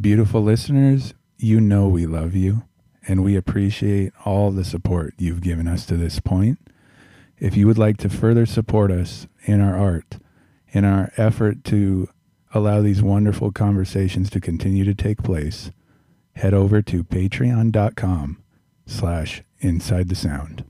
Beautiful listeners, you know we love you and we appreciate all the support you've given us to this point. If you would like to further support us in our art, in our effort to allow these wonderful conversations to continue to take place, head over to patreon.com slash inside the sound.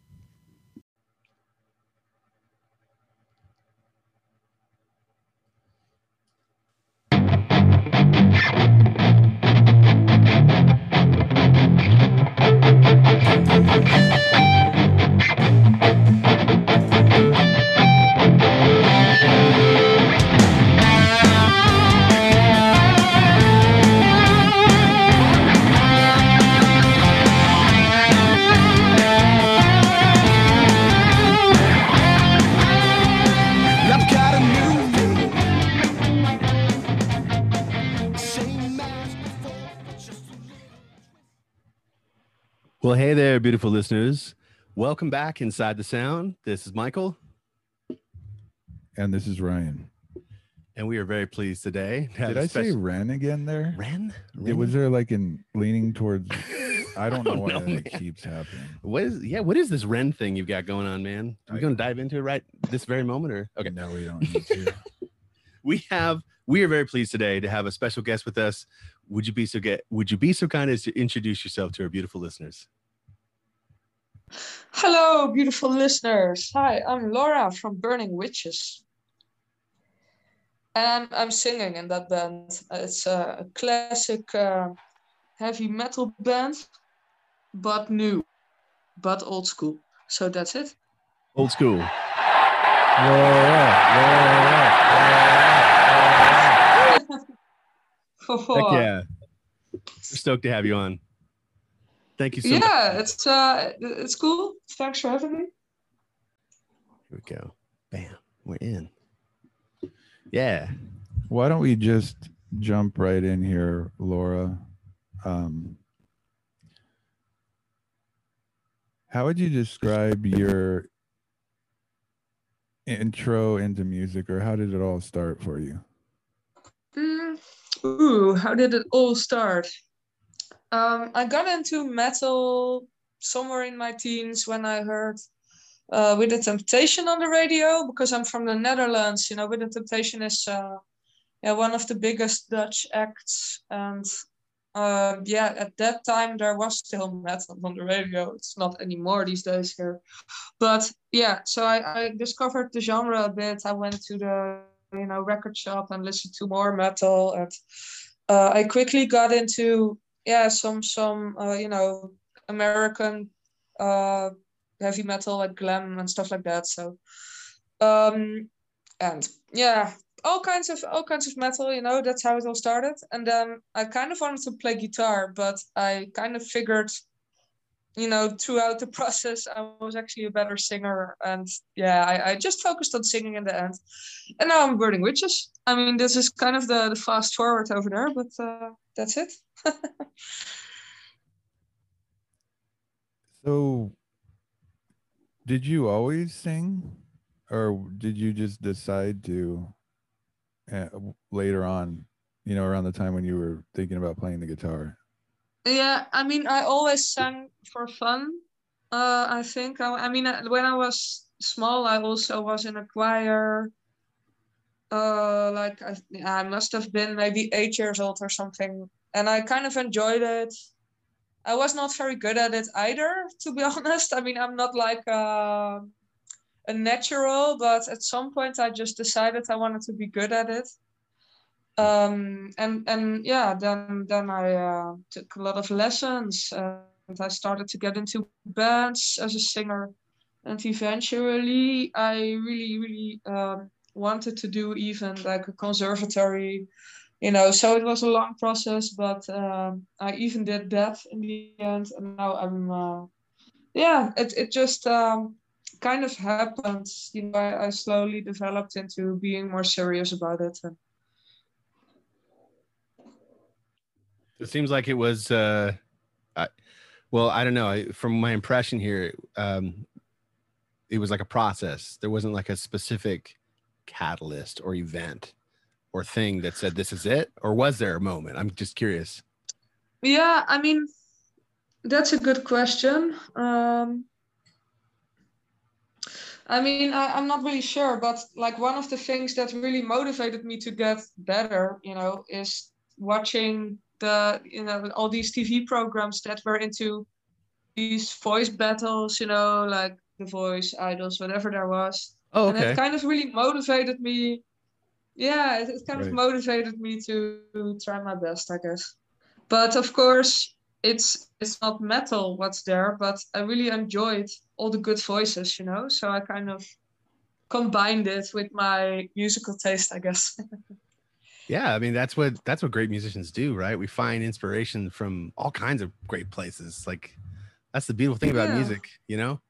Well, hey there, beautiful listeners. Welcome back inside the sound. This is Michael, And this is Ryan. and we are very pleased today. to have Did I say special- Ren again there? Ren? Yeah, was there like in leaning towards I don't know why no, that keeps happening. What is yeah? What is this Ren thing you've got going on, man? Are we I- to dive into it right this very moment, or okay? No, we don't need to. We have we are very pleased today to have a special guest with us. Would you be so get? Would you be so kind as to introduce yourself to our beautiful listeners? Hello, beautiful listeners. Hi, I'm Laura from Burning Witches. And I'm, I'm singing in that band. It's a classic uh, heavy metal band, but new, but old school. So that's it. Old school. Heck yeah! We're stoked to have you on. Thank you so much. yeah, it's uh, it's cool. Thanks for having me. Here we go. Bam. We're in. Yeah. Why don't we just jump right in here, Laura? Um, how would you describe your intro into music, or how did it all start for you? Mm, ooh, how did it all start? Um, I got into metal somewhere in my teens when I heard uh, Within Temptation on the radio because I'm from the Netherlands. You know, Within Temptation is uh, yeah one of the biggest Dutch acts, and uh, yeah, at that time there was still metal on the radio. It's not anymore these days here, but yeah. So I, I discovered the genre a bit. I went to the you know record shop and listened to more metal and uh, i quickly got into yeah some some uh, you know american uh, heavy metal like glam and stuff like that so um and yeah all kinds of all kinds of metal you know that's how it all started and then i kind of wanted to play guitar but i kind of figured you know throughout the process i was actually a better singer and yeah i, I just focused on singing in the end and now I'm burning witches. I mean, this is kind of the, the fast forward over there, but uh, that's it. So, did you always sing, or did you just decide to uh, later on? You know, around the time when you were thinking about playing the guitar. Yeah, I mean, I always sang for fun. Uh, I think. I, I mean, uh, when I was small, I also was in a choir. Uh, like I, I must have been maybe eight years old or something, and I kind of enjoyed it. I was not very good at it either, to be honest. I mean, I'm not like a, a natural, but at some point I just decided I wanted to be good at it. Um, and and yeah, then then I uh, took a lot of lessons, and I started to get into bands as a singer. And eventually, I really really um, wanted to do even like a conservatory you know so it was a long process but um, i even did that in the end. And now i'm uh, yeah it, it just um, kind of happened. You know I, I slowly developed into being more serious about it. And It seems like it was, uh, I, well, I don't know. From my impression here, um, it was like a process. There wasn't like a specific catalyst or event or thing that said this is it, or was there a moment? I'm just curious. Yeah, I mean, that's a good question. Um, I mean, I, I'm not really sure, but like one of the things that really motivated me to get better, you know, is watching the, you know, all these TV programs that were into these voice battles, you know, like The Voice, Idols, whatever there was. Oh, And it kind of really motivated me. Yeah, it, it kind Right. of motivated me to try my best, I guess. But of course, it's it's not metal what's there, but I really enjoyed all the good voices, you know. So I kind of combined it with my musical taste, I guess. Yeah, I mean that's what that's what great musicians do, right? We find inspiration from all kinds of great places. Like that's the beautiful thing about music, you know.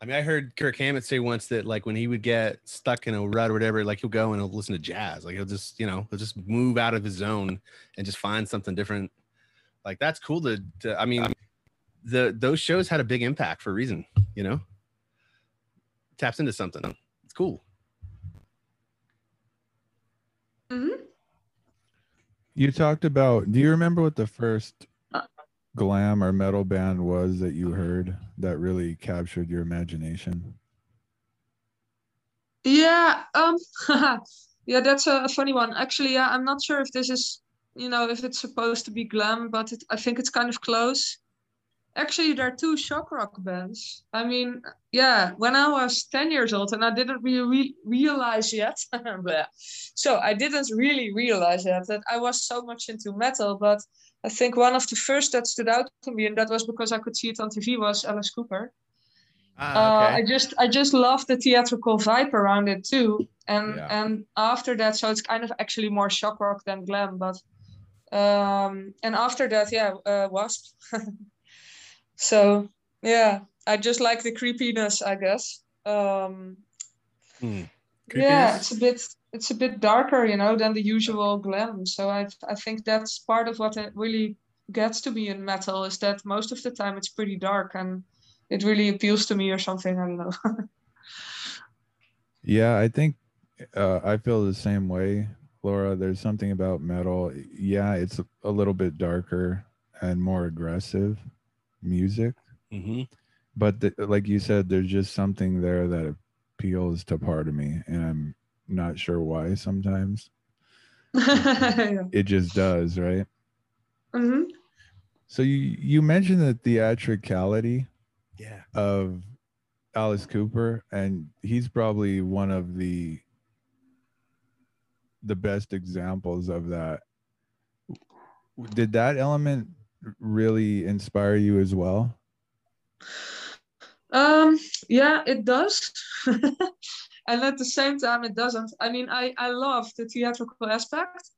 I mean, I heard Kirk Hammett say once that like when he would get stuck in a rut or whatever, like he'll go and he'll listen to jazz. Like he'll just, you know, he'll just move out of his zone and just find something different. Like that's cool to, to I mean, the those shows had a big impact for a reason, you know. Taps into something. It's cool. Hmm You talked about. Do you remember what the first Uh. glam or metal band was that you heard that really captured your imagination? Yeah, um, yeah, that's a, a funny one. Actually, yeah, I'm not sure if this is, you know, if it's supposed to be glam, but it, I think it's kind of close. Actually, there are two shock rock bands. I mean, yeah, when I was 10 years old and I didn't really re- realize yet, so I didn't really realize yet that I was so much into metal, but I think one of the first that stood out to me, and that was because I could see it on TV, was Alice Cooper Ah, uh, I just I just love the theatrical vibe around it too, and Yeah. and after that, so it's kind of actually more shock rock than glam, but um, and after that, yeah, uh, Wasp. so yeah, I just like the creepiness, I guess. Um, Hmm. yeah, it's a bit it's a bit darker, you know, than the usual glam. So I I think that's part of what it really gets to me in metal is that most of the time it's pretty dark and it really appeals to me or something. I don't know. Yeah, I think uh, I feel the same way, Laura. There's something about metal. Yeah, it's a, a little bit darker and more aggressive music, Mhm. but the, like you said, there's just something there that appeals to part of me, and I'm not sure why. Sometimes it just does, right? hmm So you you mentioned the theatricality Yeah. of Alice Cooper, and he's probably one of the the best examples of that. Did that element really inspire you as well? Um, yeah, it does. and at the same time, it doesn't. I mean, I, I love the theatrical aspect,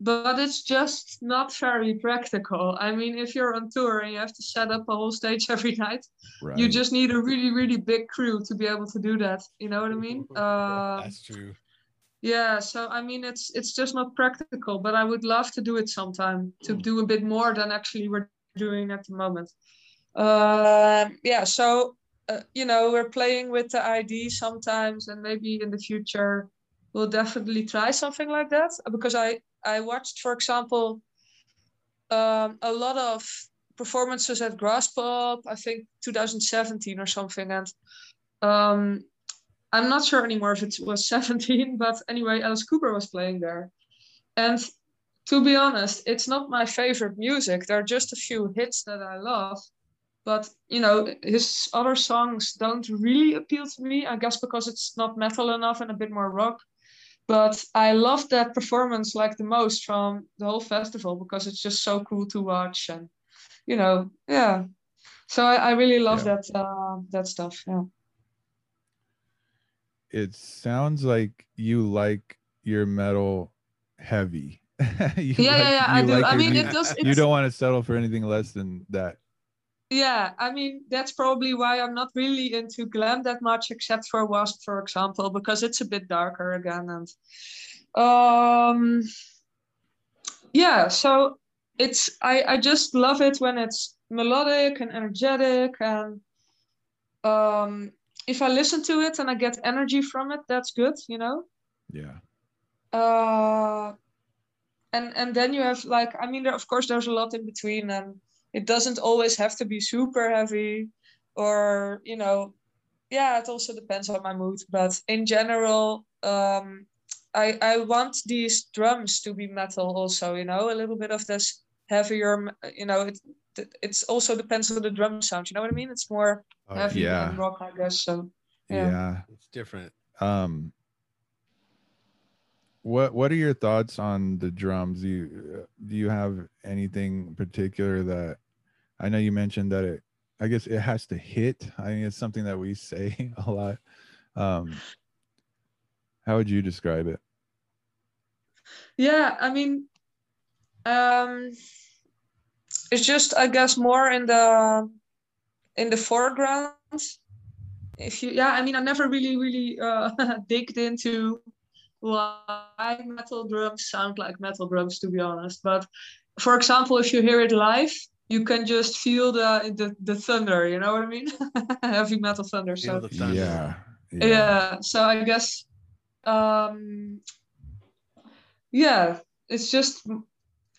but it's just not very practical. I mean, if you're on tour and you have to set up a whole stage every night, Right. you just need a really, really big crew to be able to do that. You know what I mean? Uh, That's true. Yeah. So I mean, it's it's just not practical. But I would love to do it sometime to Mm. do a bit more than actually we're doing at the moment. Um yeah. So uh, you know, we're playing with the ID sometimes, and maybe in the future we'll definitely try something like that. Because I I watched, for example, um, a lot of performances at Graspop, I think 2017 or something, and um, I'm not sure anymore if it was 17, but anyway, Alice Cooper was playing there, and to be honest, it's not my favorite music. There are just a few hits that I love, but you know, his other songs don't really appeal to me. I guess because it's not metal enough and a bit more rock. But I loved that performance like the most from the whole festival because it's just so cool to watch and you know, yeah. So I, I really love Yeah. that uh, that stuff. Yeah. It sounds like you like your metal heavy. You Yeah, like- yeah, yeah. I do. like I mean, it does. you don't want to settle for anything less than that. yeah, I mean, that's probably why I'm not really into glam that much, except for Wasp, for example, because it's a bit darker again. And um, yeah, so it's I I just love it when it's melodic and energetic, and um, if I listen to it and I get energy from it, that's good, you know. Yeah. uh, and and then you have like I mean, there, of course, there's a lot in between, and it doesn't always have to be super heavy, or you know, yeah, it also depends on my mood. But in general, um, I I want these drums to be metal also. You know, a little bit of this heavier. You know, it it's also depends on the drum sound. You know what I mean? It's more Oh, heavy yeah. than rock, I guess. So Yeah. Yeah. It's different. Um what what are your thoughts on the drums? Do you uh, do you have anything particular that I know you mentioned that it I guess it has to hit. I mean it's something that we say a lot. Um how would you describe it? yeah, I mean, um, it's just I guess more in the in the foreground. If you, yeah, I mean, I never really, really uh, digged into why metal drums sound like metal drums, to be honest. But for example, if you hear it live, you can just feel the the, the thunder. You know what I mean? Heavy metal thunder. Feel So the thunder. Yeah. yeah so i guess um yeah it's just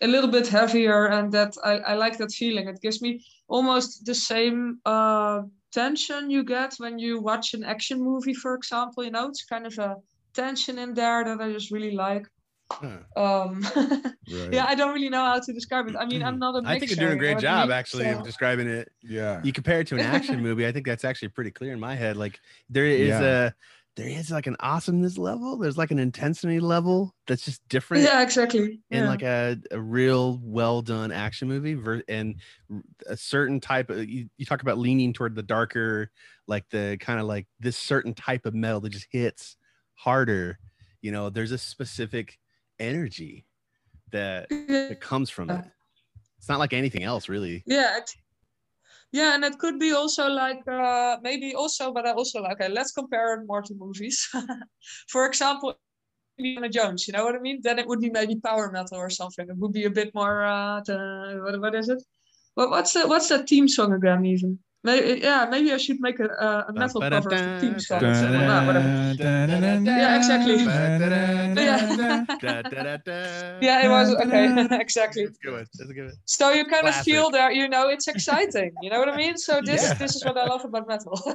a little bit heavier and that I, I like that feeling it gives me almost the same uh tension you get when you watch an action movie for example you know it's kind of a tension in there that i just really like Huh. um Right. yeah i don't really know how to describe it i mean i'm not a I think you're doing a great what I job mean? actually So- of describing it. Yeah. You compare it to an action movie, I think that's actually pretty clear in my head. Like there is Yeah. a there is like an awesomeness level. There's like an intensity level that's just different. yeah exactly in like a, a real well done action movie ver- and a certain type of you, you talk about leaning toward the darker like the kind of like this certain type of metal that just hits harder you know there's a specific energy that that comes from it it's not like anything else really yeah yeah and it could be also like uh maybe also but i also like okay let's compare it more to movies for example Indiana Jones, you know what I mean? Then it would be maybe power metal or something. It would be a bit more. Uh, the, what, what is it? What, what's the what's that theme song again? Even maybe yeah, maybe I should make a, a, a metal cover of the theme song. or something. Nah. Yeah, exactly. Yeah. Da, da, da, da. Yeah, it was okay. exactly. That's a good one. That's a good one. So you kind of feel there, you know, it's exciting. You know what I mean? So this Yeah. this is what I love about metal.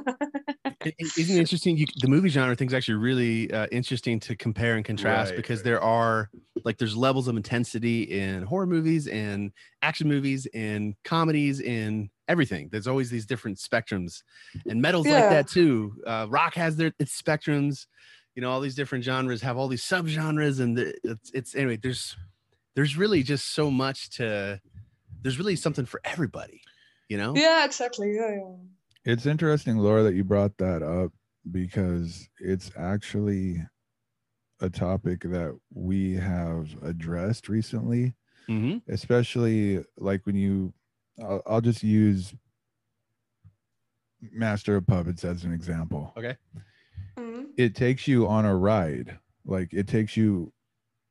It- it- Isn't it interesting? You, the movie genre thing's actually really uh, interesting to compare and contrast Right, because right. there are like there's levels of intensity in horror movies and action movies and comedies and everything. There's always these different spectrums, and metal's like that too. Uh, rock has their its spectrums. You know, all these different genres have all these subgenres, and the, it's it's anyway. There's there's really just so much to. There's really something for everybody. You know. yeah, exactly. Yeah, yeah. It's interesting, Laura, that you brought that up because it's actually a topic that we have addressed recently, Mm-hmm. especially like when you, I'll, I'll just use Master of Puppets as an example. Okay. Mhm. It takes you on a ride, like it takes you,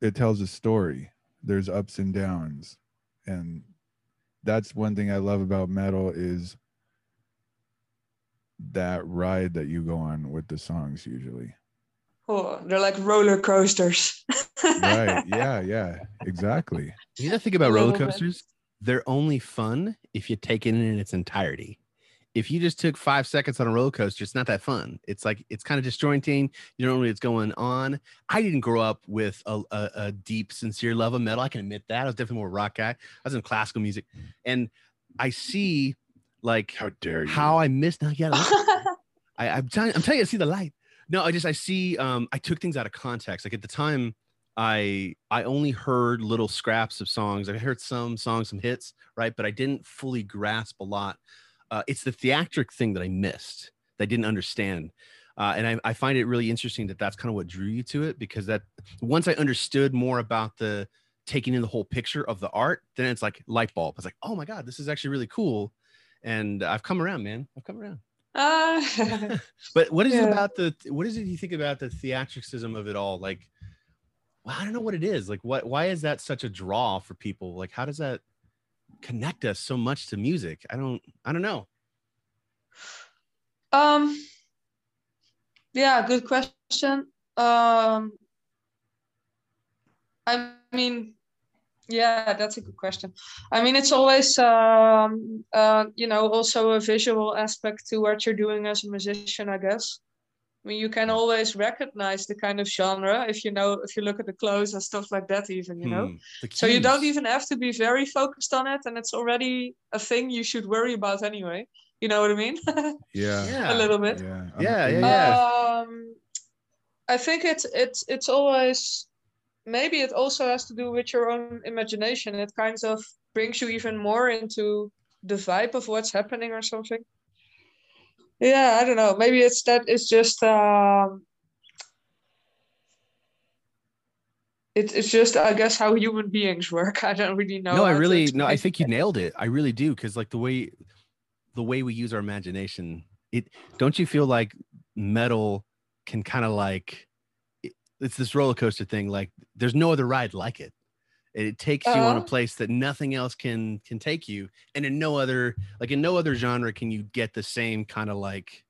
it tells a story. There's ups and downs. And that's one thing I love about metal is that ride that you go on with the songs usually. Oh, they're like roller coasters. Right. Yeah, yeah. Exactly. You know think about roller coasters? They're only fun if you take it in its entirety. If you just took five seconds on a roller coaster, it's not that fun. It's like it's kind of disjointing. You don't know what's going on. I didn't grow up with a, a, a deep, sincere love of metal. I can admit that. I was definitely more rock guy. I was in classical music, and I see like How dare you? how I missed. Now, yeah, I, I'm telling, I'm telling you, I see the light. No, I just I see. Um, I took things out of context. Like at the time, I I only heard little scraps of songs. I heard some songs, some hits, right? But I didn't fully grasp a lot. Uh, it's the theatric thing that I missed. That I didn't understand. Uh, and I, I find it really interesting that that's kind of what drew you to it because that once I understood more about the taking in the whole picture of the art, then it's like light bulb. It's like, oh my god, this is actually really cool. And I've come around, man. I've come around. Ah, But what is it about the what is it you think about the theatricism of it all? Like, well, I don't know what it is. Like, what why is that such a draw for people? Like, how does that connect us so much to music? I don't I don't know. um, yeah, good question. Um, I mean, yeah, that's a good question. I mean, it's always, um, uh, you know, also a visual aspect to what you're doing as a musician, I guess. I mean, you can always recognize the kind of genre if you know, if you look at the clothes and stuff like that, even, you know. Hmm, So you don't even have to be very focused on it, and it's already a thing you should worry about anyway. You know what I mean? Yeah. Yeah. a little bit. Yeah. I'm- Yeah, yeah, yeah. Um, I think it's it's it's always maybe it also has to do with your own imagination. It kind of brings you even more into the vibe of what's happening or something. Yeah, I don't know. Maybe it's that it's just um it, it's just I guess how human beings work. I don't really know. no, I really no, I think you nailed it. I really do because like the way the way we use our imagination, it don't you feel like metal can kind of like it- it's this roller coaster thing. Like there's no other ride like it. It takes you on a Uh-huh. place that nothing else can can take you, and in no other like in no other genre can you get the same kind of like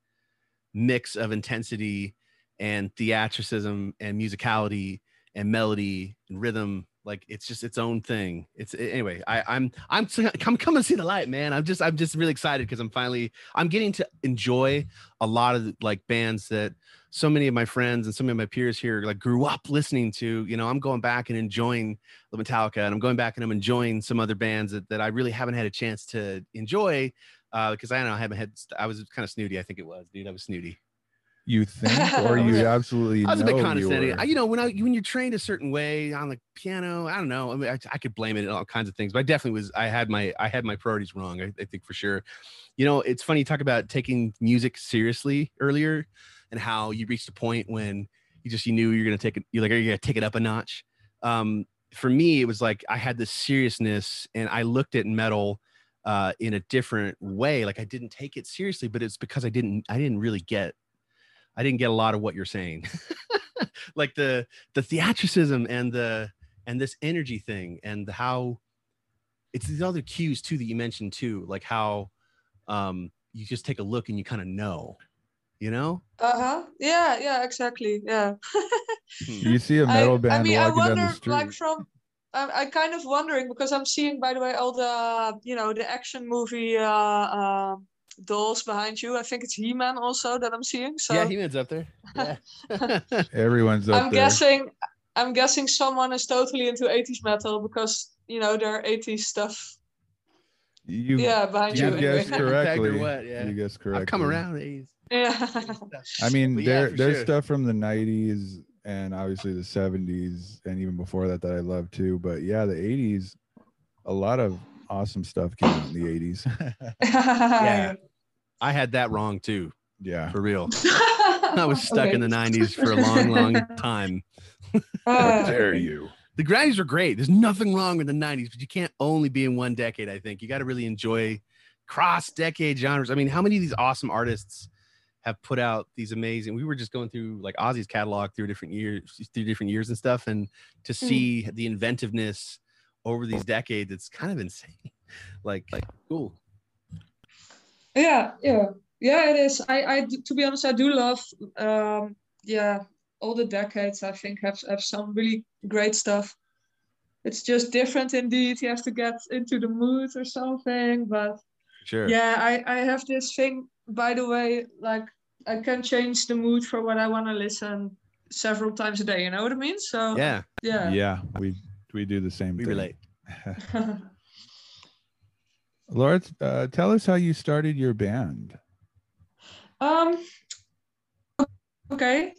mix of intensity and theatricism and musicality and melody and rhythm like it's just its own thing it's anyway i i'm i'm come come and see the light man i'm just i'm just really excited because i'm finally i'm getting to enjoy a lot of like bands that so many of my friends and so many of my peers here like grew up listening to you know i'm going back and enjoying the metallica and i'm going back and i'm enjoying some other bands that, that i really haven't had a chance to enjoy uh because i don't know i haven't had i was kind of snooty i think it was dude i was snooty You think, or you absolutely I was a bit condescending. were? I, you know, when I when you're trained a certain way on the piano, I don't know. I mean, I, I could blame it on all kinds of things, but I definitely was. I had my I had my priorities wrong. I, I think for sure. You know, it's funny you talk about taking music seriously earlier, and how you reached a point when you just you knew you're gonna take it. You're like, are you gonna take it up a notch? Um, for me, it was like I had this seriousness, and I looked at metal uh, in a different way. Like I didn't take it seriously, but it's because I didn't I didn't really get I didn't get a lot of what you're saying. like the the theatricism and the and this energy thing and how it's these other cues too that you mentioned too, like how um you just take a look and you kind of know, you know? Uh-huh. Yeah, yeah, exactly. Yeah. You see a metal I, band I mean, I walking down wonder, like from, I'm, I kind of wondering because I'm seeing, by the way, all the, you know, the action movie uh, uh, dolls behind you. I think it's He-Man also that I'm seeing. So yeah, he man's up there. Yeah. Everyone's up there. I'm there. guessing, I'm guessing someone is totally into 80s metal because you know their 80s stuff. You, yeah, behind you you. guessed Tagged or correctly. what, yeah. You guessed correctly. I've come around. A's. yeah. I mean, But there for there's sure. stuff from the '90s and obviously the '70s and even before that that I love too. But yeah, the '80s, a lot of awesome stuff came out in the '80s. Yeah. I had that wrong too, yeah, for real. I was stuck in the 90s for a long, long time. how dare you? The Grannies are great. There's nothing wrong with the 90s, but you can't only be in one decade, I think. You got to really enjoy cross decade genres. I mean, how many of these awesome artists have put out these amazing? We were just going through like Ozzy's catalog through different years, through different years and stuff. And to see the inventiveness over these decades, it's kind of insane. Like, like, cool. yeah yeah yeah it is i i to be honest i do love um yeah all the decades i think have have some really great stuff it's just different indeed you have to get into the mood or something but Sure. yeah i i have this thing by the way like i can change the mood for what i want to listen several times a day you know what i mean so Yeah. yeah yeah, we we do the same. We thing. relate. Laura, uh, tell us how you started your band. Um. Okay.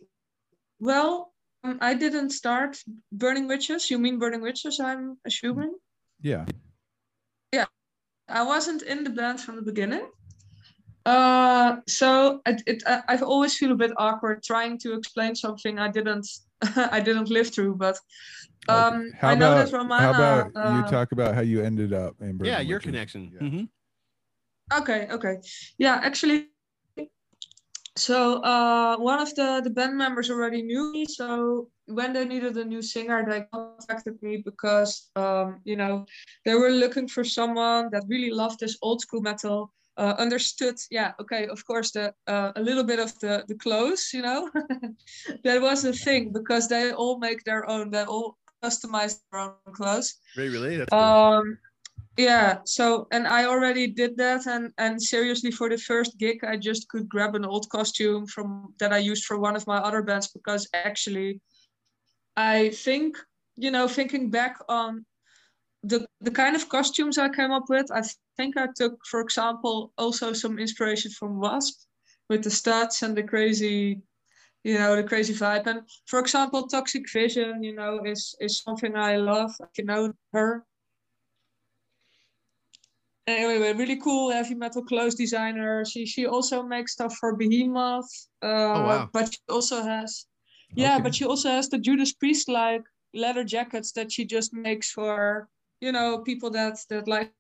Well, um, I didn't start Burning Witches. You mean Burning Witches? I'm assuming. Yeah, Yeah, I wasn't in the band from the beginning. Uh, so it, it I, I always feel a bit awkward trying to explain something I didn't I didn't live through. But Okay. um, How I know about that Romana. how about you uh, talk about how you ended up in Burning Yeah, your Witches? connection. Yeah. Mhm. Okay, okay. Yeah, actually, so uh, one of the, the band members already knew me. So when they needed a new singer, they contacted me because, um, you know, they were looking for someone that really loved this old school metal, uh, understood, yeah, okay, of course, the uh, a little bit of the, the clothes, you know, that was the thing because they all make their own, they all customize their own clothes. Very really. That's cool. Yeah. So, and I already did that, and and seriously, for the first gig, I just could grab an old costume from that I used for one of my other bands because actually, I think you know, thinking back on the the kind of costumes I came up with, I think I took, for example, also some inspiration from Wasp with the studs and the crazy you know the crazy vibe and for example toxic vision you know is is something i love you know her anyway really cool heavy metal clothes designer she she also makes stuff for behemoth uh, wow. but she also has yeah Okay. but she also has the judas priest like leather jackets that she just makes for you know people that that like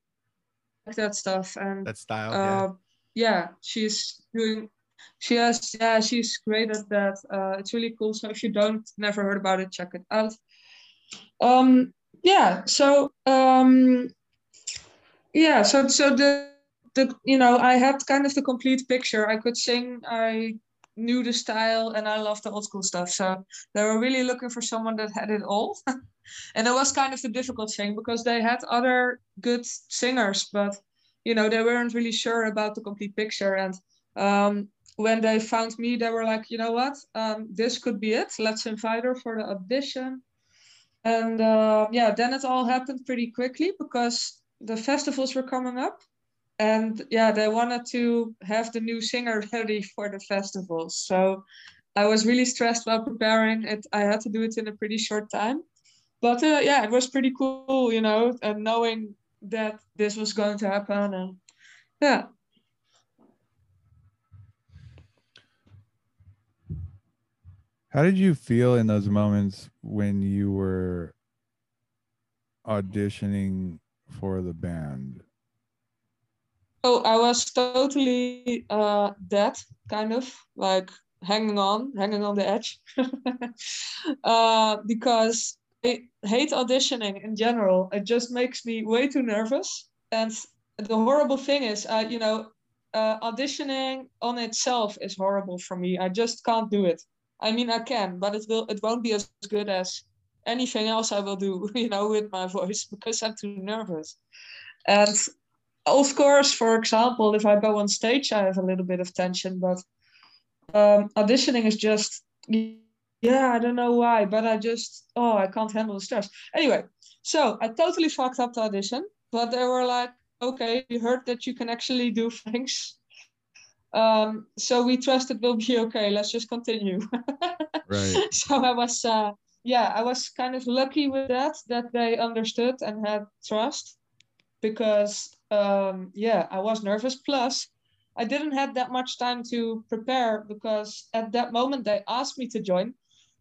that stuff and that style. yeah. uh, yeah, she's doing. She has, yeah, she's great at that. Uh, it's really cool. So if you don't never heard about it, check it out. Um, yeah. So um, yeah. So so the the you know I had kind of the complete picture. I could sing. I knew the style, and I loved the old school stuff. So they were really looking for someone that had it all. and it was kind of the difficult thing because they had other good singers, but you know they weren't really sure about the complete picture and um, when they found me they were like you know what um, this could be it let's invite her for the audition and uh, yeah then it all happened pretty quickly because the festivals were coming up. And yeah they wanted to have the new singer ready for the festivals so i was really stressed while preparing it. I had to do it in a pretty short time. But uh, yeah it was pretty cool you know and knowing that this was going to happen and yeah. How did you feel in those moments when you were auditioning for the band? oh i was totally uh dead kind of like hanging on hanging on the edge. Uh because i hate auditioning in general. It just makes me way too nervous. And the horrible thing is uh, you know uh, auditioning on itself is horrible for me. I just can't do it. I mean i can but it will it won't be as good as anything else i will do you know with my voice because i'm too nervous and of course, for example, if I go on stage, I have a little bit of tension, but um, auditioning is just, yeah, I don't know why, but I just, oh, I can't handle the stress. Anyway, so I totally fucked up the audition, but they were like, okay, we heard that you can actually do things. Um, so we trust it will be okay. Let's just continue. Right. so I was, uh, yeah, I was kind of lucky with that, that they understood and had trust because um, yeah, I was nervous. Plus, I didn't have that much time to prepare because at that moment they asked me to join.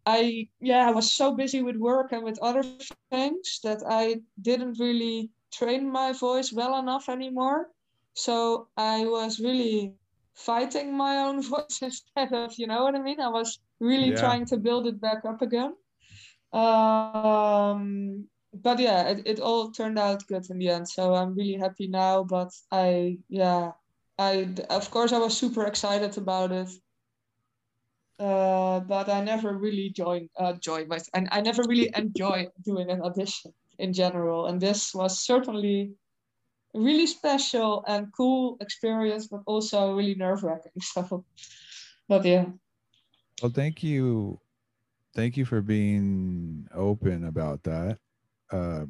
I yeah, I was so busy with work and with other things that I didn't really train my voice well enough anymore. So I was really fighting my own voice instead of, you know what I mean? I was really Yeah. trying to build it back up again. Um, but yeah, it, it all turned out good in the end. So I'm really happy now. But I, yeah, I, of course, I was super excited about it. Uh, but I never really joined, uh, and I never really enjoy doing an audition in general. And this was certainly a really special and cool experience, but also really nerve wracking. So, but yeah. Well, thank you. Thank you for being open about that. Uh,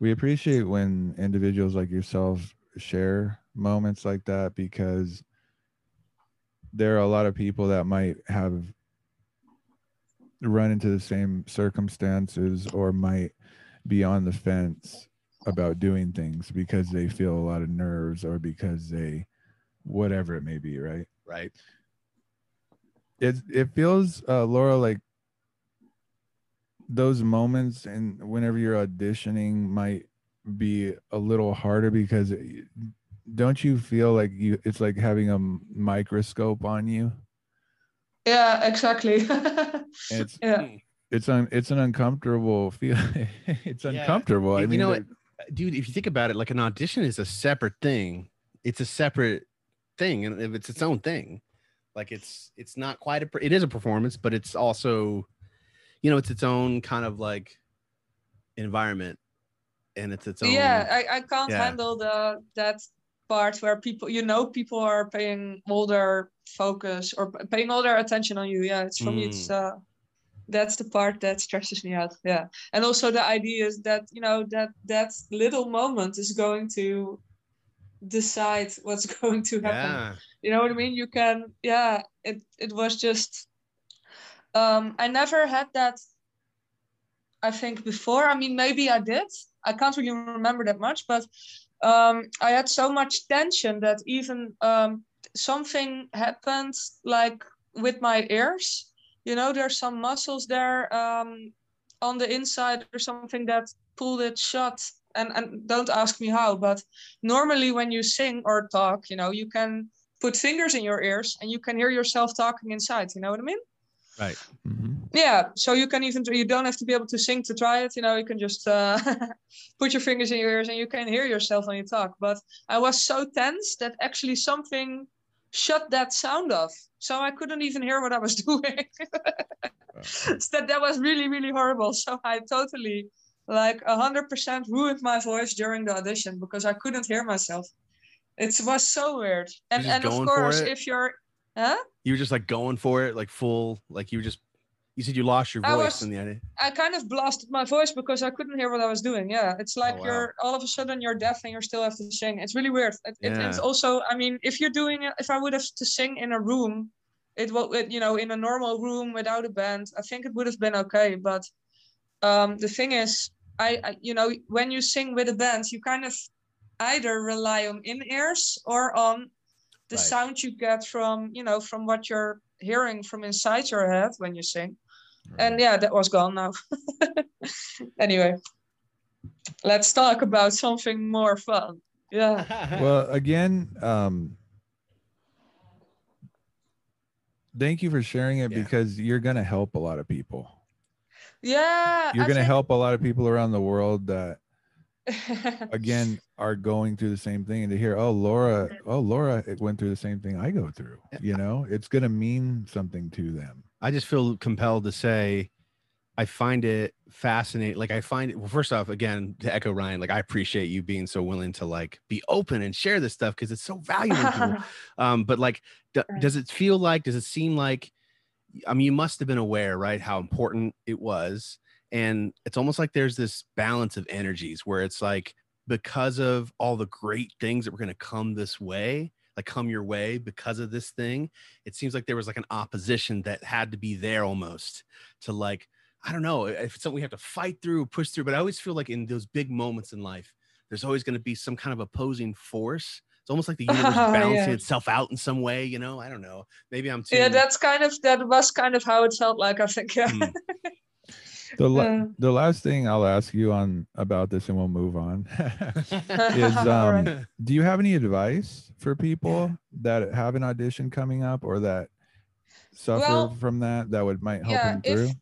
we appreciate when individuals like yourself share moments like that because there are a lot of people that might have run into the same circumstances or might be on the fence about doing things because they feel a lot of nerves or because they whatever it may be right right. It it feels uh laura like those moments and whenever you're auditioning might be a little harder because it- don't you feel like you it's like having a microscope on you? Yeah, exactly. it's yeah. it's un, it's an uncomfortable feel it's Yeah, uncomfortable. I you mean know there- dude if you think about it like an audition is a separate thing. It's a separate thing and if it's its own thing like it's it's not quite a it is a performance but it's also you know it's its own kind of like environment and it's its own yeah I, I can't Yeah. handle the that part where people you know people are paying all their focus or paying all their attention on you yeah it's for me it's Mm. uh that's the part that stresses me out yeah and also the idea is that you know that that little moment is going to decide what's going to happen. Yeah. You know what i mean? You can yeah it it was just um i never had that i think before. I mean maybe i did. I can't really remember that much but um i had so much tension that even um something happened like with my ears. You know there's some muscles there um on the inside or something that pulled it shut and and don't ask me how but normally when you sing or talk you know you can put fingers in your ears and you can hear yourself talking inside you know what i mean? Right. Mhm. yeah so you can even you don't have to be able to sing to try it you know you can just uh, put your fingers in your ears and you can hear yourself when you talk but i was so tense that actually something shut that sound off so i couldn't even hear what i was doing. So that that was really really horrible so i totally like 100% ruined my voice during the audition because i couldn't hear myself it was so weird and and of course if you're huh you were just like going for it like full like you were just you said you lost your I voice was- in the idea I kind of blasted my voice because I couldn't hear what I was doing. Yeah, it's like Oh, wow. you're all of a sudden you're deaf and you still have to sing. It's really weird. It, it, it's also, I mean, if you're doing it, if I would have to sing in a room, it will, it, you know, in a normal room without a band, I think it would have been okay. But um, the thing is, I, I, you know, when you sing with a band, you kind of either rely on in ears or on the Right. sound you get from, you know, from what you're hearing from inside your head when you sing. And yeah that was gone now. Anyway let's talk about something more fun. Yeah. Well again um thank you for sharing it Yeah. because you're gonna help a lot of people yeah you're gonna help a lot of people around the world that again are going through the same thing and to hear oh laura oh laura it went through the same thing i go through you know it's gonna mean something to them I just feel compelled to say I find it fascinating. Like I find it well, first off, again, to echo Ryan, like I appreciate you being so willing to like be open and share this stuff because it's so valuable. um, but like d- does it feel like, does it seem like I mean, you must have been aware, right, how important it was. And it's almost like there's this balance of energies where it's like because of all the great things that were going to come this way, like come your way because of this thing, it seems like there was like an opposition that had to be there almost to like, I don't know if it's something we have to fight through, push through. But I always feel like in those big moments in life, there's always going to be some kind of opposing force. It's almost like the universe is Yeah. balancing itself out in some way, you know? I don't know. Maybe I'm too yeah that's kind of that was kind of how it felt like i think yeah Mm. the, la- Uh. the last thing i'll ask you on about this and we'll move on is um right. do you have any advice for people that have an audition coming up or that suffer Well, from that that would might help yeah, them through if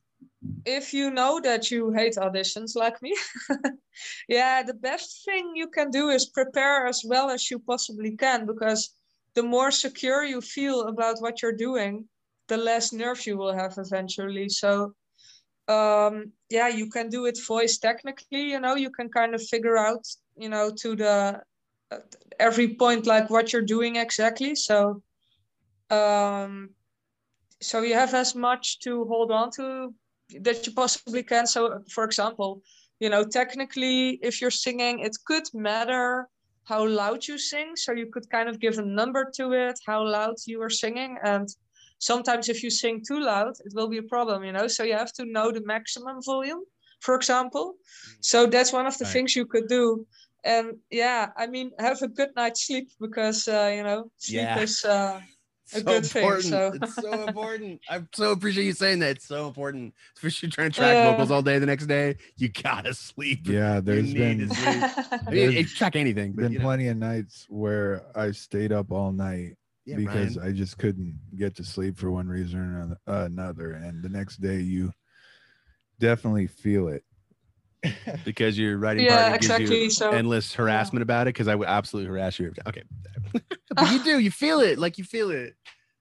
you know that you hate auditions like me yeah the best thing you can do is prepare as well as you possibly can because the more secure you feel about what you're doing the less nerve you will have eventually. So um yeah you can do it voice technically you know you can kind of figure out you know to the uh, every point like what you're doing exactly. So um so you have as much to hold on to that you possibly can. So for example you know technically if you're singing it could matter how loud you sing. So you could kind of give a number to it how loud you are singing. And sometimes if you sing too loud it will be a problem you know? So you have to know the maximum volume for example. So that's one of the Right. things you could do. And yeah i mean have a good night's sleep because uh, you know sleep Yeah. is uh, so good thing, important. so- It's so important. I so appreciate you saying that. It's so important. Especially trying to track Yeah. vocals all day the next day. You gotta sleep. yeah there's need been to sleep. I mean, There's track anything, but been you know. plenty of nights where i stayed up all night Yeah, because Ryan. I just couldn't get to sleep for one reason or ano- another. And the next day, you definitely feel it. because your writing yeah partner gives you so endless harassment about it. Because I would absolutely harass you. Okay, but you do. You feel it. Like you feel it,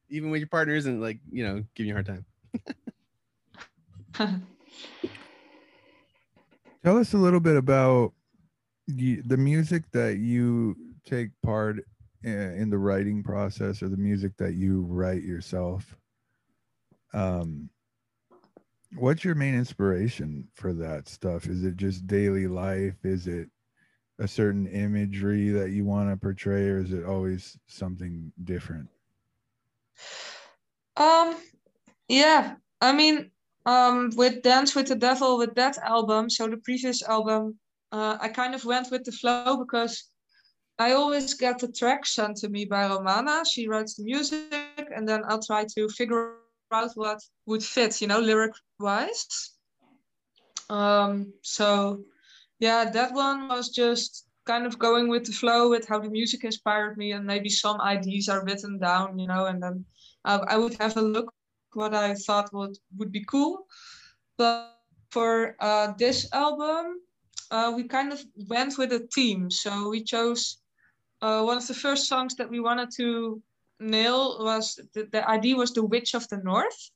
even when your partner isn't like you know giving you a hard time. Tell us a little bit about you, the music that you take part in the writing process or the music that you write yourself. Um, what's your main inspiration for that stuff? Is it just daily life? Is it a certain imagery that you want to portray, or is it always something different? Um, yeah, I mean, um, with Dance with the Devil, with that album, so the previous album, uh, I kind of went with the flow because I always get the track sent to me by Romana. She writes the music, and then I'll try to figure what would fit, you know, lyric wise. Um, so yeah, that one was just kind of going with the flow with how the music inspired me, and maybe some ideas are written down, you know, and then uh, I would have a look what I thought would would be cool. But for uh, this album, uh, we kind of went with a theme. So we chose uh, one of the first songs that we wanted to nail was the, the idea was the Witch of the North.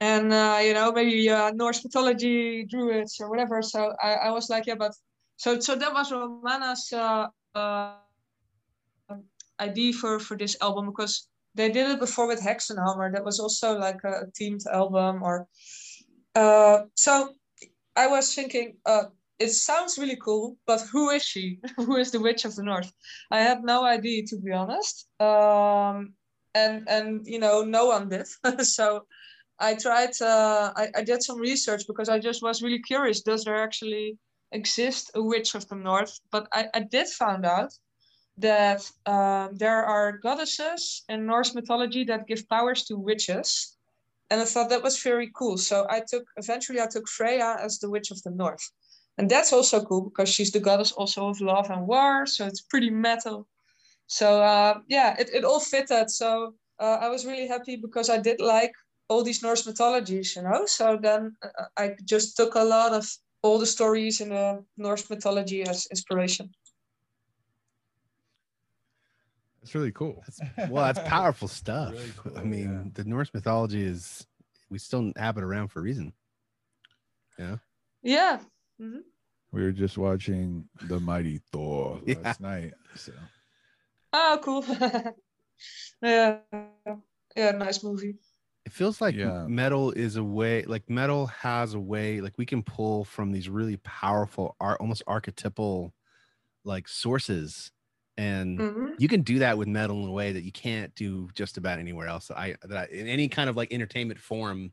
And uh, you know maybe uh, Norse mythology, druids or whatever. So I, I was like, yeah, but so so that was Romana's uh, uh, idea for for this album because they did it before with Hexenhammer. That was also like a themed album. Or uh, so I was thinking, uh, it sounds really cool, but who is she? who is the Witch of the North? I had no idea, to be honest. Um, and and you know, no one did. so I tried. Uh, I I did some research because I just was really curious. Does there actually exist a Witch of the North? But I I did find out that um, there are goddesses in Norse mythology that give powers to witches. And I thought that was very cool. So I took, eventually I took Freya as the Witch of the North. And that's also cool because she's the goddess also of love and war. So it's pretty metal. So uh, yeah, it, it all fitted. So uh, I was really happy because I did like all these Norse mythologies, you know. So then uh, I just took a lot of all the stories in the Norse mythology as inspiration. That's really cool. That's, well, that's powerful stuff. Really cool, I mean, yeah. the Norse mythology is we still have it around for a reason. Yeah. Yeah. Mhm. We were just watching the Mighty Thor Yeah. last night. So Oh, cool. yeah. Yeah, nice movie. It feels like Yeah. metal is a way, like metal has a way, like we can pull from these really powerful, art, almost archetypal, like sources, and Mhm. you can do that with metal in a way that you can't do just about anywhere else. I that I, in any kind of like entertainment form,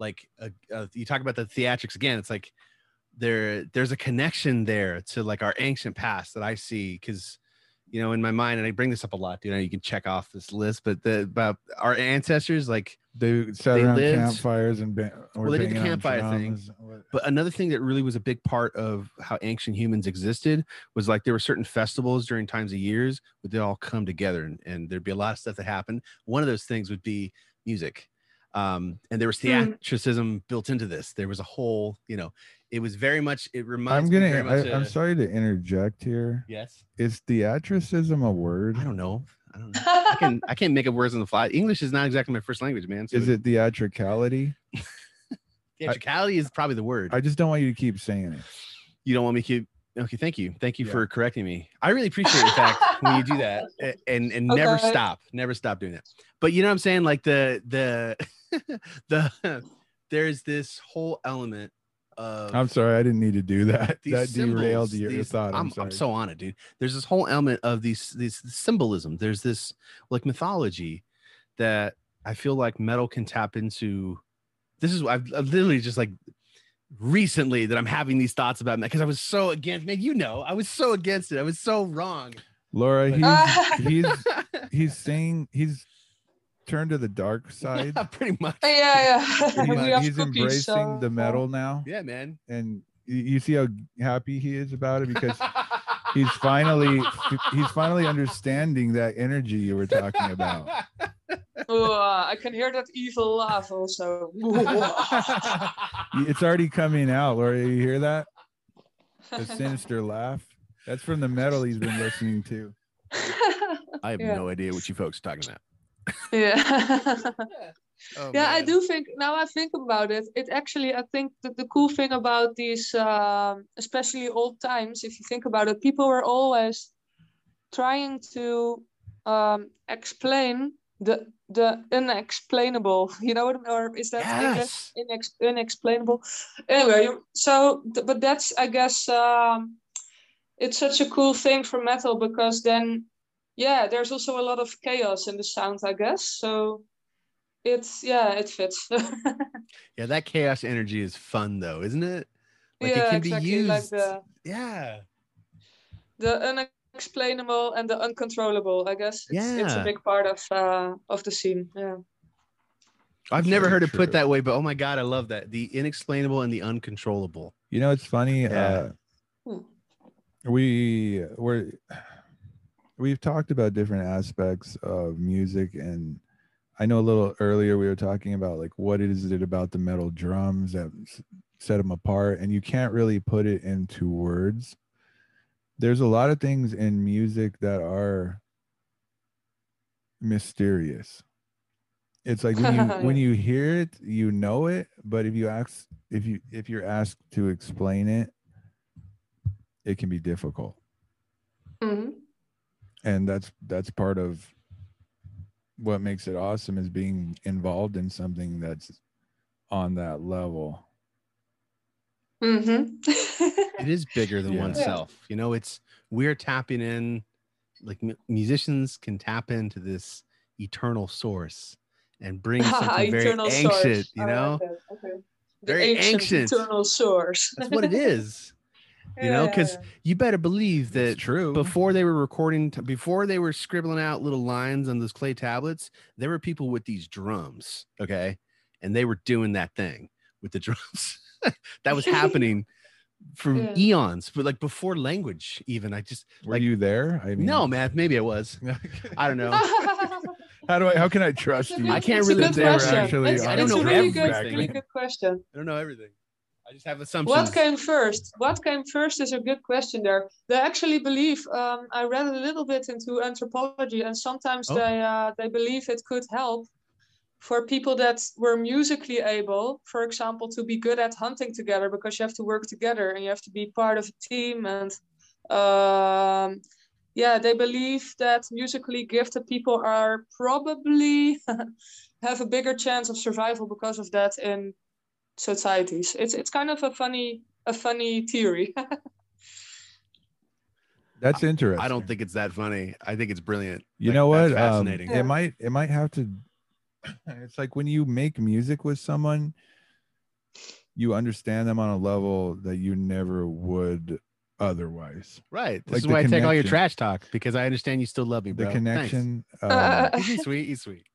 like uh, uh, you talk about the theatrics again. It's like there there's a connection there to like our ancient past that I see because you know in my mind, and I bring this up a lot. You know, you can check off this list, but the about our ancestors, like they sat They around lived- campfires and were Well, they did the campfire thing, But another thing that really was a big part of how ancient humans existed was like there were certain festivals during times of years where they all come together and, and there'd be a lot of stuff that happened. One of those things would be music. Um, and there was Hmm. theatricism built into this. There was a whole, you know, it was very much, it reminds I'm gonna. very much I, I'm sorry to interject here. Yes. Is theatricism a word? I don't know. I don't know. I can I can't make up words on the fly. English is not exactly my first language, man. So Is it theatricality? theatricality is probably the word. I just don't want you to keep saying it. you don't want me to keep okay thank you thank you Yeah. for correcting me i really appreciate the fact when you do that a- and and never stop never stop doing that but you know what i'm saying like the the the there's this whole element of I'm sorry, I didn't need to do that. these That derailed symbols, your these- thought. I'm, I'm, sorry. I'm so on it, dude. There's this whole element of these these symbolism. There's this like mythology that I feel like metal can tap into. This is I've, I've literally just like recently that I'm having these thoughts about that because I was so against. Man, you know, I was so against it. I was so wrong. Laura, he's he's he's saying he's turned to the dark side. yeah, pretty much. yeah, He's, yeah. we have he's cookies, embracing so- the metal now, Yeah, man. and you, you see how happy he is about it because he's finally he's finally understanding that energy you were talking about. Oh, I can hear that evil laugh also. it's already coming out, Laura. You hear that? The sinister laugh. That's from the metal he's been listening to. I have Yeah. no idea what you folks are talking about. Yeah. Oh, yeah i do think now i think about it it actually i think that the cool thing about these um, especially old times if you think about it people were always trying to um, explain the the unexplainable you know what or is that english Yes. Inex- unexplainable anyway so but that's i guess um, it's such a cool thing for metal because then yeah there's also a lot of chaos in the sound i guess so it's yeah it fits Yeah, that chaos energy is fun though, isn't it? Like yeah it can be exactly used. like the Yeah. the unexplainable and the uncontrollable i guess it's, it's a big part of uh of the scene yeah I've never Very heard it true. put that way, but oh my god, I love that. The inexplainable and the uncontrollable. You know, it's funny. Yeah. Uh, we we're we've talked about different aspects of music, and I know a little earlier we were talking about like what is it about the metal drums that set them apart, and you can't really put it into words. There's a lot of things in music that are mysterious. It's like when you when you hear it, you know it, but if you ask if you if you're asked to explain it, it can be difficult. Mhm. And that's that's part of what makes it awesome is being involved in something that's on that level. Mhm. It is bigger than Yeah. oneself. You know, it's we're tapping in like mu- musicians can tap into this eternal source and bring something very Eternal ancient, source. you know? like. Okay. The Very ancient. eternal source. That's what it is. You know, because You better believe that true. before they were recording t- before they were scribbling out little lines on those clay tablets there were people with these drums okay and they were doing that thing with the drums that was happening for Yeah. eons but like before language even i just Were like- you there? I mean, no man maybe i was i don't know how do I? How can I trust you? I can't really good say we're question. actually It's, I don't know a really everything. good, really good question. i don't know everything i just have assumptions What came first? What came first is a good question there. They actually believe, um, I read a little bit into anthropology, and sometimes Oh. they uh, they believe it could help for people that were musically able, for example, to be good at hunting together because you have to work together and you have to be part of a team. And um, yeah, they believe that musically gifted people are probably have a bigger chance of survival because of that in societies. It's it's kind of a funny a funny theory. That's interesting. i don't think it's that funny i think it's brilliant You Like, know that's what? Um, fascinating Yeah. it might it might have to. It's like when you make music with someone, you understand them on a level that you never would otherwise. right this like is why i take all your trash talk because i understand you still love me The bro. Thanks. connection. Um, he's sweet he's sweet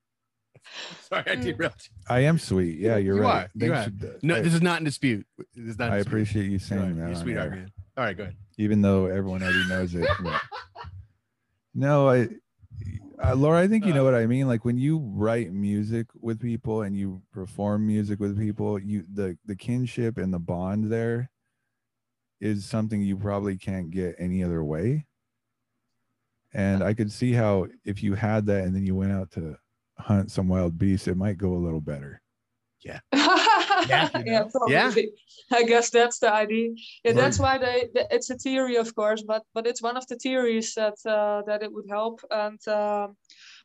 sorry i Mm. derailed you I am sweet. Yeah, you're You right. are, you Thanks for- No, I, this is not in dispute. This is not. in I dispute. appreciate you You're saying right. that. You're a sweetheart, man. All right, go ahead. even though everyone already knows it. but- No, I, uh, Laura, I think you know Uh. what I mean. Like when you write music with people and you perform music with people, you the the kinship and the bond there is something you probably can't get any other way. And I could see how if you had that and then you went out to hunt some wild beasts, it might go a little better. yeah, you know? probably. Yeah. I guess that's the idea. Yeah, Or- that's why they. th- It's a theory, of course, but but it's one of the theories that uh, that it would help. And um,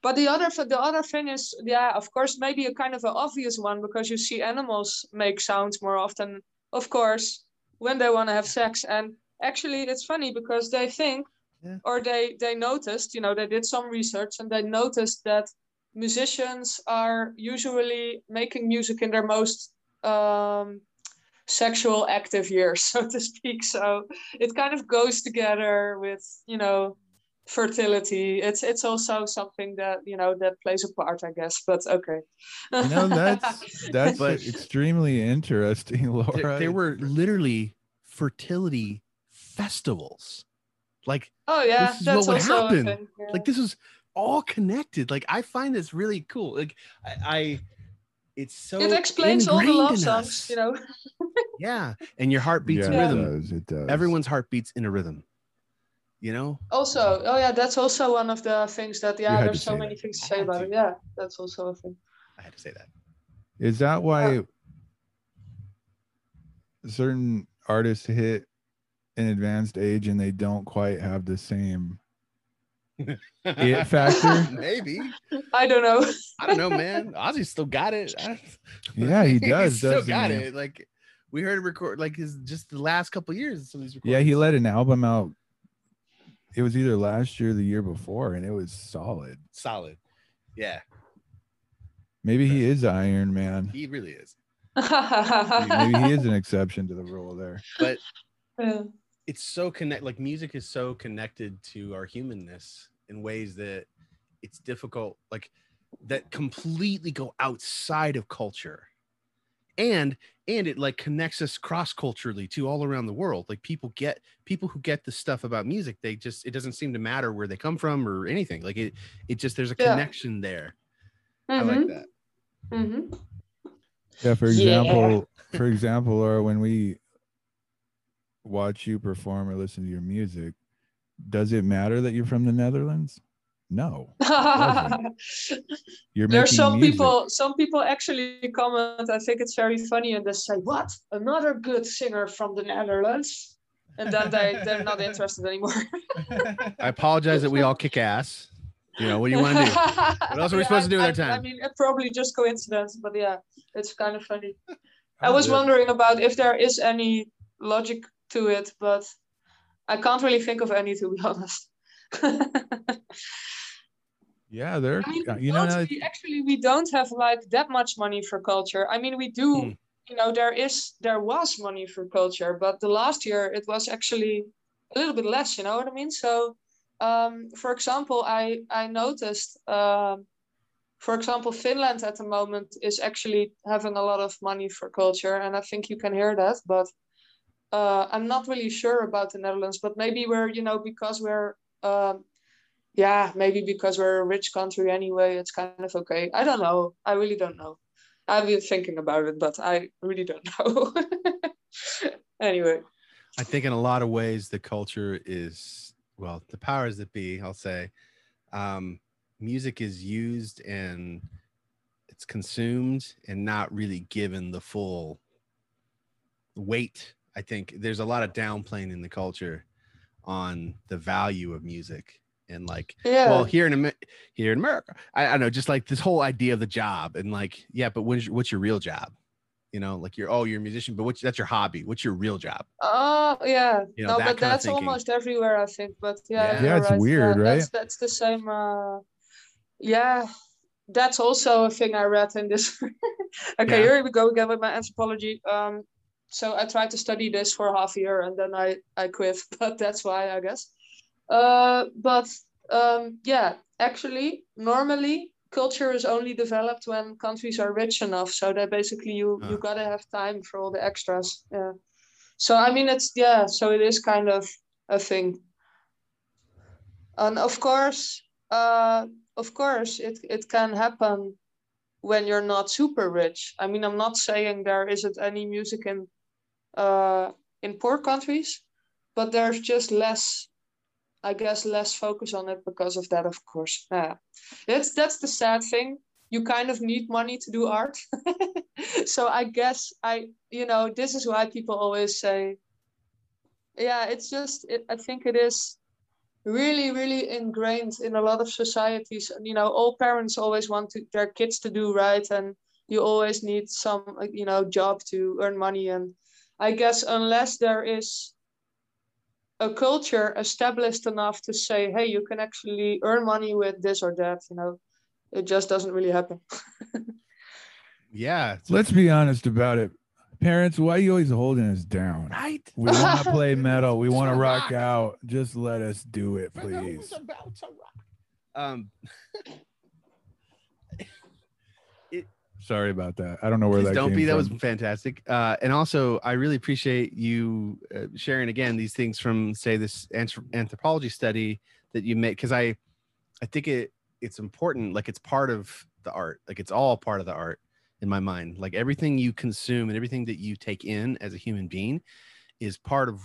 but the other the other thing is, yeah, of course, maybe a kind of an obvious one because you see animals make sounds more often, of course, when they want to have sex. And actually, it's funny because they think, Yeah. or they they noticed, you know, they did some research and they noticed that musicians are usually making music in their most um, sexual active years, so to speak. So it kind of goes together with, you know, fertility. It's it's also something that you know that plays a part, I guess. But okay. You know, that's that's But- extremely interesting, Laura. There, there were literally fertility festivals. Like, oh yeah, this is that's what would happen. thing. yeah. like this is all connected. Like, I find this really cool. Like, I, I it's so it explains all the love songs, you know. Yeah, and your heart beats in yeah, rhythm. It does, it does. Everyone's heart beats in a rhythm. You know, Also, oh yeah, that's also one of the things that yeah, there's so many that. things to say about to. it. Yeah, that's also a thing. I had to say that. Is that why certain artists hit an advanced age and they don't quite have the same it factor? Maybe. I don't know. I don't know, man. Ozzy still got it. I- Yeah, he does, still got he? it. Like we heard him record like his just the last couple years. Some of these Yeah, he recordings. let an album out. It was either last year or the year before, and it was solid. solid. Yeah, Maybe he is Iron Man. he really is. Maybe he is an exception to the rule there. But Yeah. It's so connect like music is so connected to our humanness in ways that it's difficult like that completely go outside of culture and and it like connects us cross culturally to all around the world like people get people who get the stuff about music they just it doesn't seem to matter where they come from or anything like it it just there's a Yeah. connection there i like Mhm, that mhm. Yeah, for Yeah. example, for example, or when we watch you perform or listen to your music, does it matter that you're from the Netherlands? No. You're There's making some music. people. Some people actually comment. I think it's very funny, and they say, "What? Another good singer from the Netherlands?" And then they they're not interested anymore. i apologize that we all kick ass you know what do you want to do what else are we supposed to do with our I, I time? mean, it's probably just coincidence, but yeah, it's kind of funny. I was wondering about if there is any logic to it, but I can't really think of any, to be honest. Yeah, there. I mean, uh, You know, we actually we don't have like that much money for culture. I mean, we do. Hmm. You know, there is there was money for culture, but the last year it was actually a little bit less. You know what I mean? So, um, for example, I I noticed, um, for example, Finland at the moment is actually having a lot of money for culture, and I think you can hear that. But uh, I'm not really sure about the Netherlands. But maybe we're you know because we're um, yeah, maybe because we're a rich country anyway, it's kind of okay. I don't know. I really don't know. I've been thinking about it, but I really don't know. anyway, I think in a lot of ways the culture is well, the powers that be, I'll say, um, music is used and it's consumed and not really given the full weight. I think there's a lot of downplaying in the culture on the value of music and like yeah. well here in Amer- here in America, I, I know just like this whole idea of the job and like yeah, but what is your, what's your real job? You know, like you're oh you're a musician, but what's that's your hobby? What's your real job? Oh yeah, You know, no, that but that's almost everywhere, I think. But yeah, Yeah. Yeah, it's right. weird, Yeah, right? That's, that's the same. Uh, yeah, that's also a thing I read in this. okay, Yeah. here we go again with my anthropology. Um, so I tried to study this for half a year and then I I quit. But that's why I guess. Uh, but um, yeah, actually, normally culture is only developed when countries are rich enough. So that basically you you Ah. gotta have time for all the extras. Yeah. So I mean, it's yeah. So it is kind of a thing. And of course, uh, of course, it it can happen when you're not super rich. I mean, I'm not saying there isn't any music in uh, in poor countries, but there's just less, I guess, less focus on it because of that. Of course, yeah. That's that's the sad thing. You kind of need money to do art. so I guess I, you know, this is why people always say, yeah, it's just. It, I think it is really really ingrained in a lot of societies you know all parents always want to, their kids to do right and you always need some you know job to earn money and i guess unless there is a culture established enough to say hey you can actually earn money with this or that you know it just doesn't really happen Yeah, Let's be honest about it. Parents, why are you always holding us down? right. We want to play metal. We want to wanna rock rock. out. Just let us do it, please. Um, Sorry about that. I don't know where please that don't came be. That from. was fantastic. Uh, and also, I really appreciate you uh, sharing again these things from, say, this anthropology study that you made because I, I think it it's important. Like it's part of the art. Like it's all part of the art in my mind. Like everything you consume and everything that you take in as a human being is part of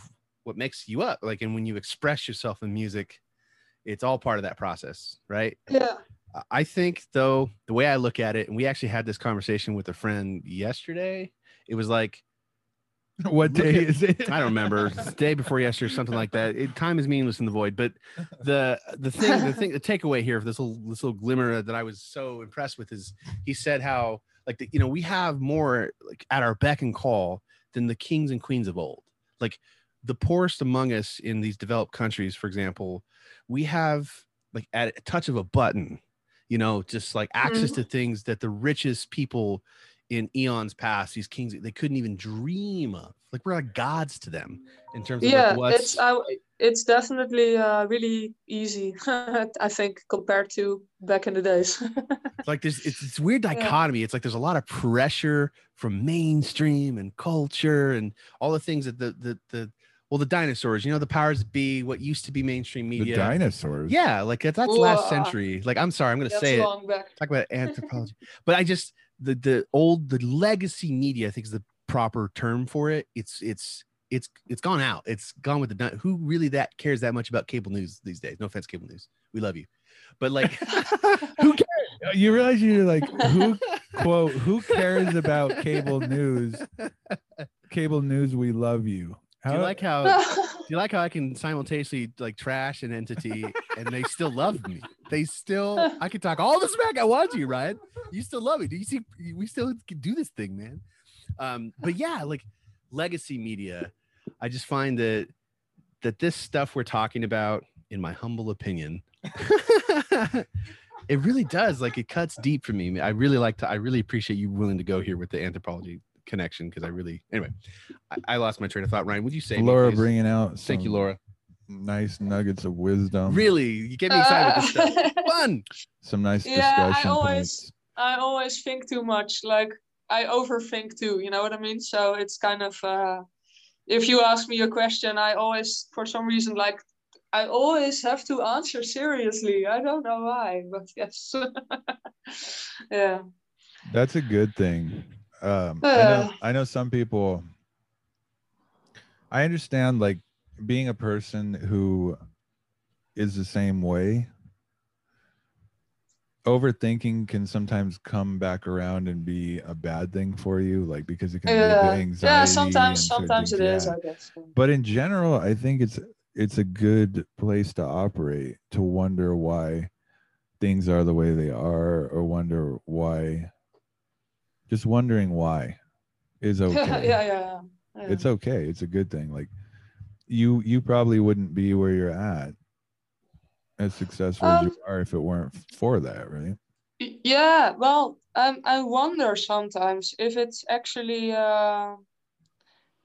what makes you up. Like and when you express yourself in music, it's all part of that process, right? yeah I think though the way I look at it, and we actually had this conversation with a friend yesterday. It was like what day at- is it? I don't remember day before yesterday, something like that. It, time is meaningless in the void. But the the thing, the thing, the takeaway here, this little this little glimmer that I was so impressed with is he said how like the, you know we have more like at our beck and call than the kings and queens of old. Like the poorest among us in these developed countries, for example, we have like at a touch of a button, you know, just like access to things that the richest people in eons past, these kings, they couldn't even dream of. Like we're like gods to them in terms of yeah like what's it's uh, it's definitely uh, really easy i think compared to back in the days like there's it's, it's weird Yeah. dichotomy. It's like there's a lot of pressure from mainstream and culture and all the things that the the the well the dinosaurs, you know, the powers be, what used to be mainstream media. The dinosaurs. yeah, like that's, that's last century. Like I'm sorry, I'm gonna that's say it. back talk about anthropology but i just the the old the legacy media i think is the proper term for it it's it's it's it's gone out it's gone with the dun- who really that cares that much about cable news these days no offense cable news we love you but like who cares You realize you're like who quote who cares about cable news? Cable news, we love you. Do you like how do you like how i can simultaneously like trash an entity and they still love me? They still i can talk all the smack i want to you ryan. You still love me. Do you see we still can do this thing man. Um but yeah like legacy media i just find that that this stuff we're talking about in my humble opinion it really does like it cuts deep for me. I really like to i really appreciate you willing to go here with the anthropology connection because i really anyway I, I lost my train of thought ryan would you say Laura please? bringing out thank you laura nice nuggets of wisdom. really you get me excited with this stuff fun Some nice Yeah, I discussion always- points. I always think too much. Like I overthink too. You know what I mean? So it's kind of uh, if you ask me a question, I always, for some reason, like I always have to answer seriously. I don't know why, but yes. yeah. That's a good thing. Um, I Uh. know. I know some people. I understand, like being a person who is the same way. Overthinking can sometimes come back around and be a bad thing for you, like because it can Yeah. anxiety. Yeah. Sometimes, sometimes it is. I guess. But in general, I think it's it's a good place to operate to wonder why things are the way they are, or wonder why. Just wondering why is okay. yeah, yeah, yeah. yeah. It's okay. It's a good thing. Like you you probably wouldn't be where you're at as successful as you Um, are if it weren't for that, right? Yeah, well, um, I wonder sometimes if it's actually. Uh,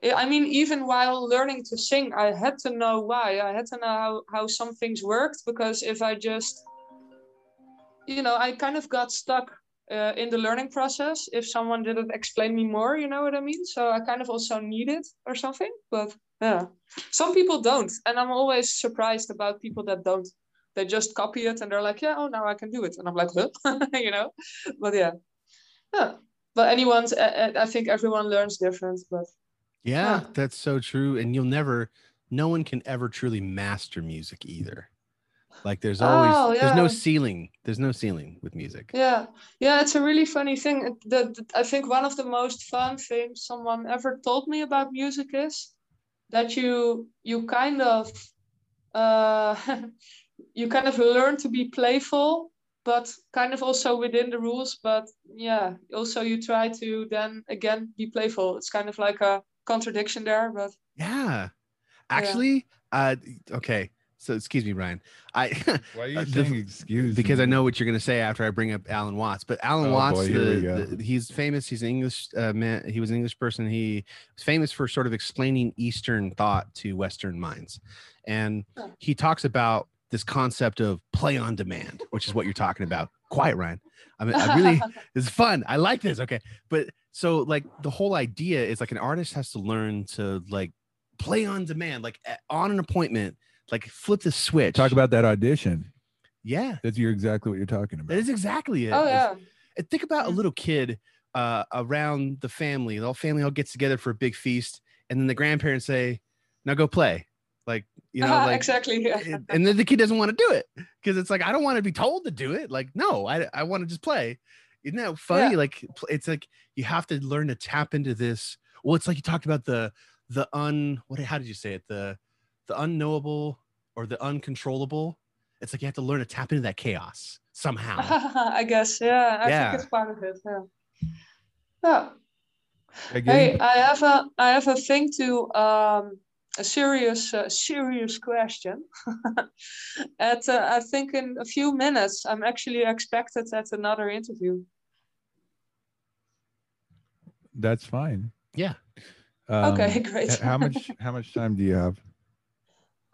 I I mean, even while learning to sing, I had to know why. I had to know how, how some things worked because if I just, you know, I kind of got stuck uh, in the learning process if someone didn't explain me more, you know what I mean? So I kind of also need it or something. But yeah, some people don't. And I'm always surprised about people that don't they just copy it and they're like, yeah, oh, now I can do it. And I'm like, huh? you know, but yeah, yeah. But anyone's, I, I- I think everyone learns different, but Yeah, Huh. that's so true. And you'll never, no one can ever truly master music either. Like there's always, Oh, there's no ceiling. There's no ceiling with music. yeah, yeah, it's a really funny thing. The, the- I think one of the most fun things someone ever told me about music is that you, you kind of, uh, you kind of learn to be playful, but kind of also within the rules. But yeah, also you try to then again be playful. It's kind of like a contradiction there, but Yeah. Actually, uh, okay. So excuse me, Ryan. I Why are you Uh, the- saying excuse? because I know what you're going to say after I bring up Alan Watts. But Alan Oh, Watts, boy, the, the- he's famous. He's an English uh, man. He was an English person. He was famous for sort of explaining Eastern thought to Western minds, and he talks about this concept of play on demand, which is what you're talking about. Quiet, Ryan. I mean, I really it's fun. I like this. Okay, but so like the whole idea is like an artist has to learn to like play on demand, like a- on an appointment, like flip the switch. talk about that audition. yeah. That's you're exactly what you're talking about. That is exactly it. oh yeah. and think about a little kid uh, around the family. The whole family all gets together for a big feast, and then the grandparents say, "Now go play." Like You know, like exactly. Yeah. and and then the kid doesn't want to do it because it's like I don't want to be told to do it. Like, no, I I want to just play. Isn't that funny? Like, it's like you have to learn to tap into this. Well, it's like you talked about the the un what how did you say it the the unknowable or the uncontrollable. It's like you have to learn to tap into that chaos somehow. I guess. Yeah. I Yeah. think it's part of it. Yeah. Yeah. Again, Hey, I have a I have a thing to um a serious uh, serious question. at uh, I think in a few minutes I'm actually expected at another interview. that's fine. Yeah. Um, okay, great. how much how much time do you have?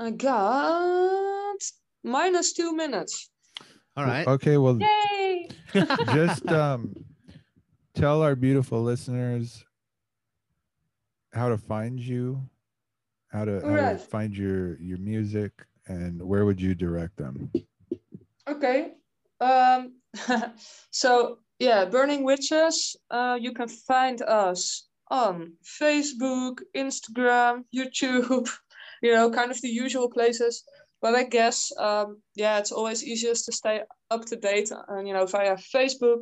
I got minus two minutes. All right. Okay, well, Yay! just um, tell our beautiful listeners how to find you, how to, how to find your your music, and where would you direct them? Okay. Um, so yeah, Burning Witches. Uh, you can find us on Facebook, Instagram, YouTube. You know, kind of the usual places. But I guess, um, yeah, it's always easiest to stay up to date, and you know, via Facebook.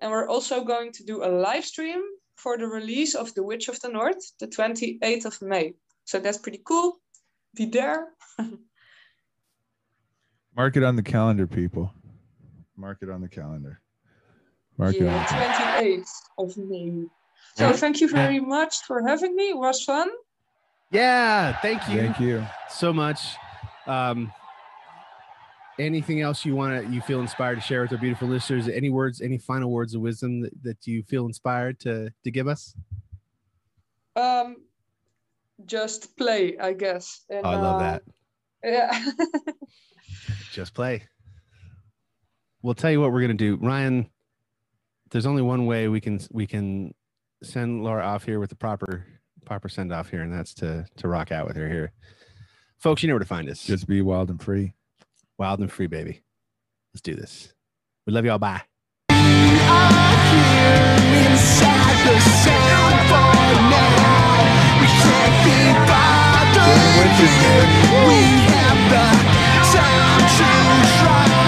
And we're also going to do a live stream for the release of The Witch of the North, the 28th of May. So that's pretty cool. Be there. Mark it on the calendar, people. Mark it on the calendar. Mark it on. yeah, the 28th of May. So thank you very much for having me. It was fun. Yeah. Thank you. Thank you. so much. Um, anything else you want to you feel inspired to share with our beautiful listeners? Any words, any final words of wisdom that, that you feel inspired to to give us? Um, just play, I guess. And, Oh, I love uh, that. Yeah. Just play. We'll tell you what we're gonna do, Ryan. There's only one way we can we can send Laura off here with the proper pop send off here, and that's to to rock out with her here. Folks, you know where to find us. Just be wild and free. Wild and free, baby. Let's do this. We love y'all. Bye. We have the time to try